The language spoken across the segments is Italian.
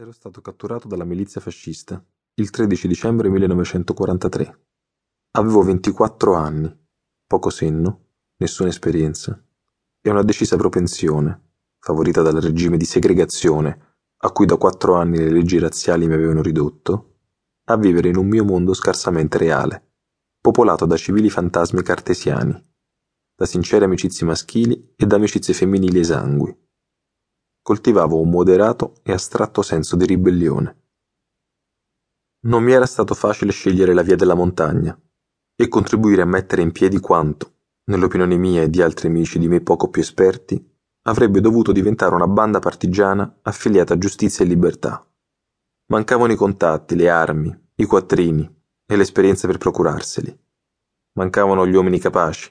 Ero stato catturato dalla milizia fascista il 13 dicembre 1943. Avevo 24 anni, poco senno, nessuna esperienza e una decisa propensione, favorita dal regime di segregazione a cui da quattro anni le leggi razziali mi avevano ridotto, a vivere in un mio mondo scarsamente reale, popolato da civili fantasmi cartesiani, da sincere amicizie maschili e da amicizie femminili esangui coltivavo un moderato e astratto senso di ribellione. Non mi era stato facile scegliere la via della montagna e contribuire a mettere in piedi quanto, nell'opinione mia e di altri amici di me poco più esperti, avrebbe dovuto diventare una banda partigiana affiliata a giustizia e libertà. Mancavano i contatti, le armi, i quattrini e l'esperienza per procurarseli. Mancavano gli uomini capaci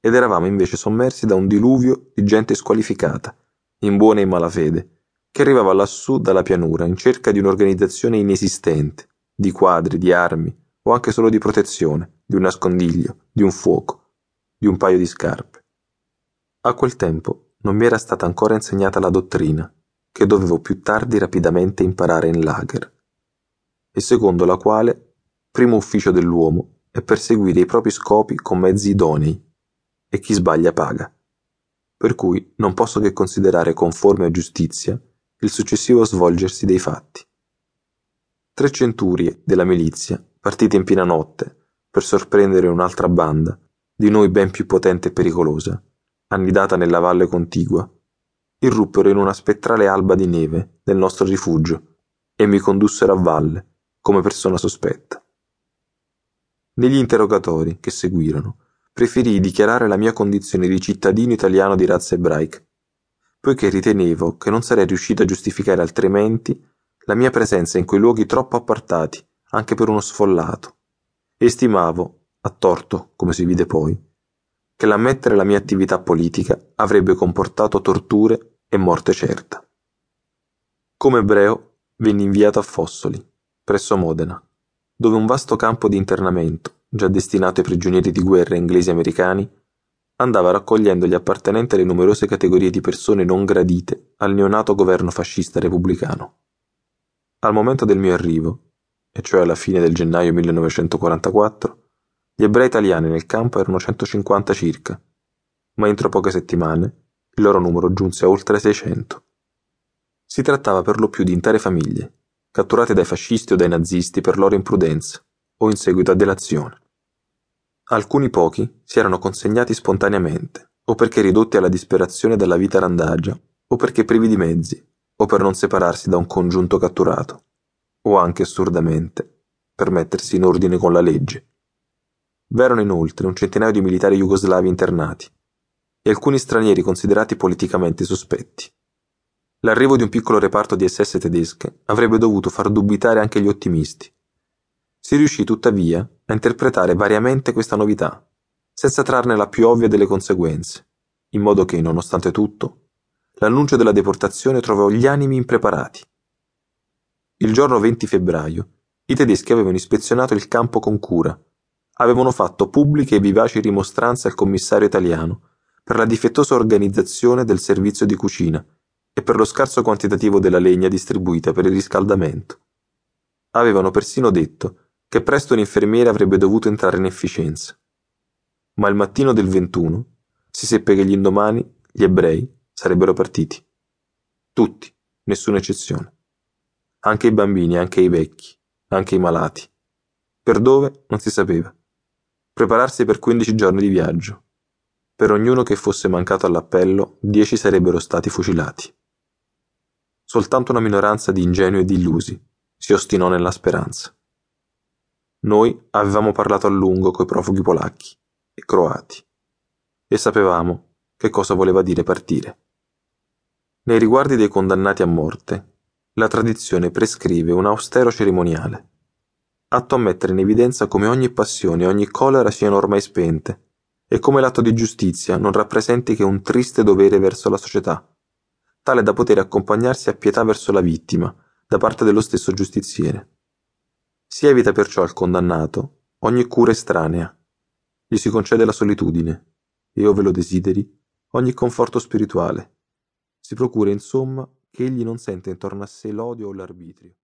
ed eravamo invece sommersi da un diluvio di gente squalificata in buona e malafede, che arrivava lassù dalla pianura in cerca di un'organizzazione inesistente, di quadri, di armi, o anche solo di protezione, di un nascondiglio, di un fuoco, di un paio di scarpe. A quel tempo non mi era stata ancora insegnata la dottrina, che dovevo più tardi rapidamente imparare in lager, e secondo la quale primo ufficio dell'uomo è perseguire i propri scopi con mezzi idonei, e chi sbaglia paga per cui non posso che considerare conforme a giustizia il successivo svolgersi dei fatti. Tre centurie della milizia, partite in piena notte per sorprendere un'altra banda, di noi ben più potente e pericolosa, annidata nella valle contigua, irruppero in una spettrale alba di neve del nostro rifugio e mi condussero a valle come persona sospetta. Negli interrogatori che seguirono, preferii dichiarare la mia condizione di cittadino italiano di razza ebraica, poiché ritenevo che non sarei riuscito a giustificare altrimenti la mia presenza in quei luoghi troppo appartati anche per uno sfollato, e stimavo, a torto, come si vide poi, che l'ammettere la mia attività politica avrebbe comportato torture e morte certa. Come ebreo venni inviato a Fossoli, presso Modena, dove un vasto campo di internamento già destinato ai prigionieri di guerra inglesi e americani, andava raccogliendo gli appartenenti alle numerose categorie di persone non gradite al neonato governo fascista repubblicano. Al momento del mio arrivo, e cioè alla fine del gennaio 1944, gli ebrei italiani nel campo erano 150 circa, ma entro poche settimane il loro numero giunse a oltre 600. Si trattava per lo più di intere famiglie, catturate dai fascisti o dai nazisti per loro imprudenza, o in seguito a delazione. Alcuni pochi si erano consegnati spontaneamente, o perché ridotti alla disperazione dalla vita randagia, o perché privi di mezzi, o per non separarsi da un congiunto catturato, o anche assurdamente per mettersi in ordine con la legge. V'erano inoltre un centinaio di militari jugoslavi internati e alcuni stranieri considerati politicamente sospetti. L'arrivo di un piccolo reparto di SS tedesche avrebbe dovuto far dubitare anche gli ottimisti, si riuscì tuttavia a interpretare variamente questa novità, senza trarne la più ovvia delle conseguenze, in modo che, nonostante tutto, l'annuncio della deportazione trovò gli animi impreparati. Il giorno 20 febbraio i tedeschi avevano ispezionato il campo con cura, avevano fatto pubbliche e vivaci rimostranze al commissario italiano per la difettosa organizzazione del servizio di cucina e per lo scarso quantitativo della legna distribuita per il riscaldamento. Avevano persino detto che presto l'infermiere avrebbe dovuto entrare in efficienza. Ma il mattino del 21 si seppe che gli indomani gli ebrei sarebbero partiti. Tutti, nessuna eccezione. Anche i bambini, anche i vecchi, anche i malati. Per dove non si sapeva. Prepararsi per 15 giorni di viaggio. Per ognuno che fosse mancato all'appello, dieci sarebbero stati fucilati. Soltanto una minoranza di ingenui e di illusi si ostinò nella speranza. Noi avevamo parlato a lungo coi profughi polacchi e croati e sapevamo che cosa voleva dire partire. Nei riguardi dei condannati a morte, la tradizione prescrive un austero cerimoniale, atto a mettere in evidenza come ogni passione e ogni collera siano ormai spente e come l'atto di giustizia non rappresenti che un triste dovere verso la società, tale da poter accompagnarsi a pietà verso la vittima da parte dello stesso giustiziere. Si evita perciò al condannato ogni cura estranea, gli si concede la solitudine e, ove lo desideri, ogni conforto spirituale. Si procura insomma che egli non sente intorno a sé l'odio o l'arbitrio,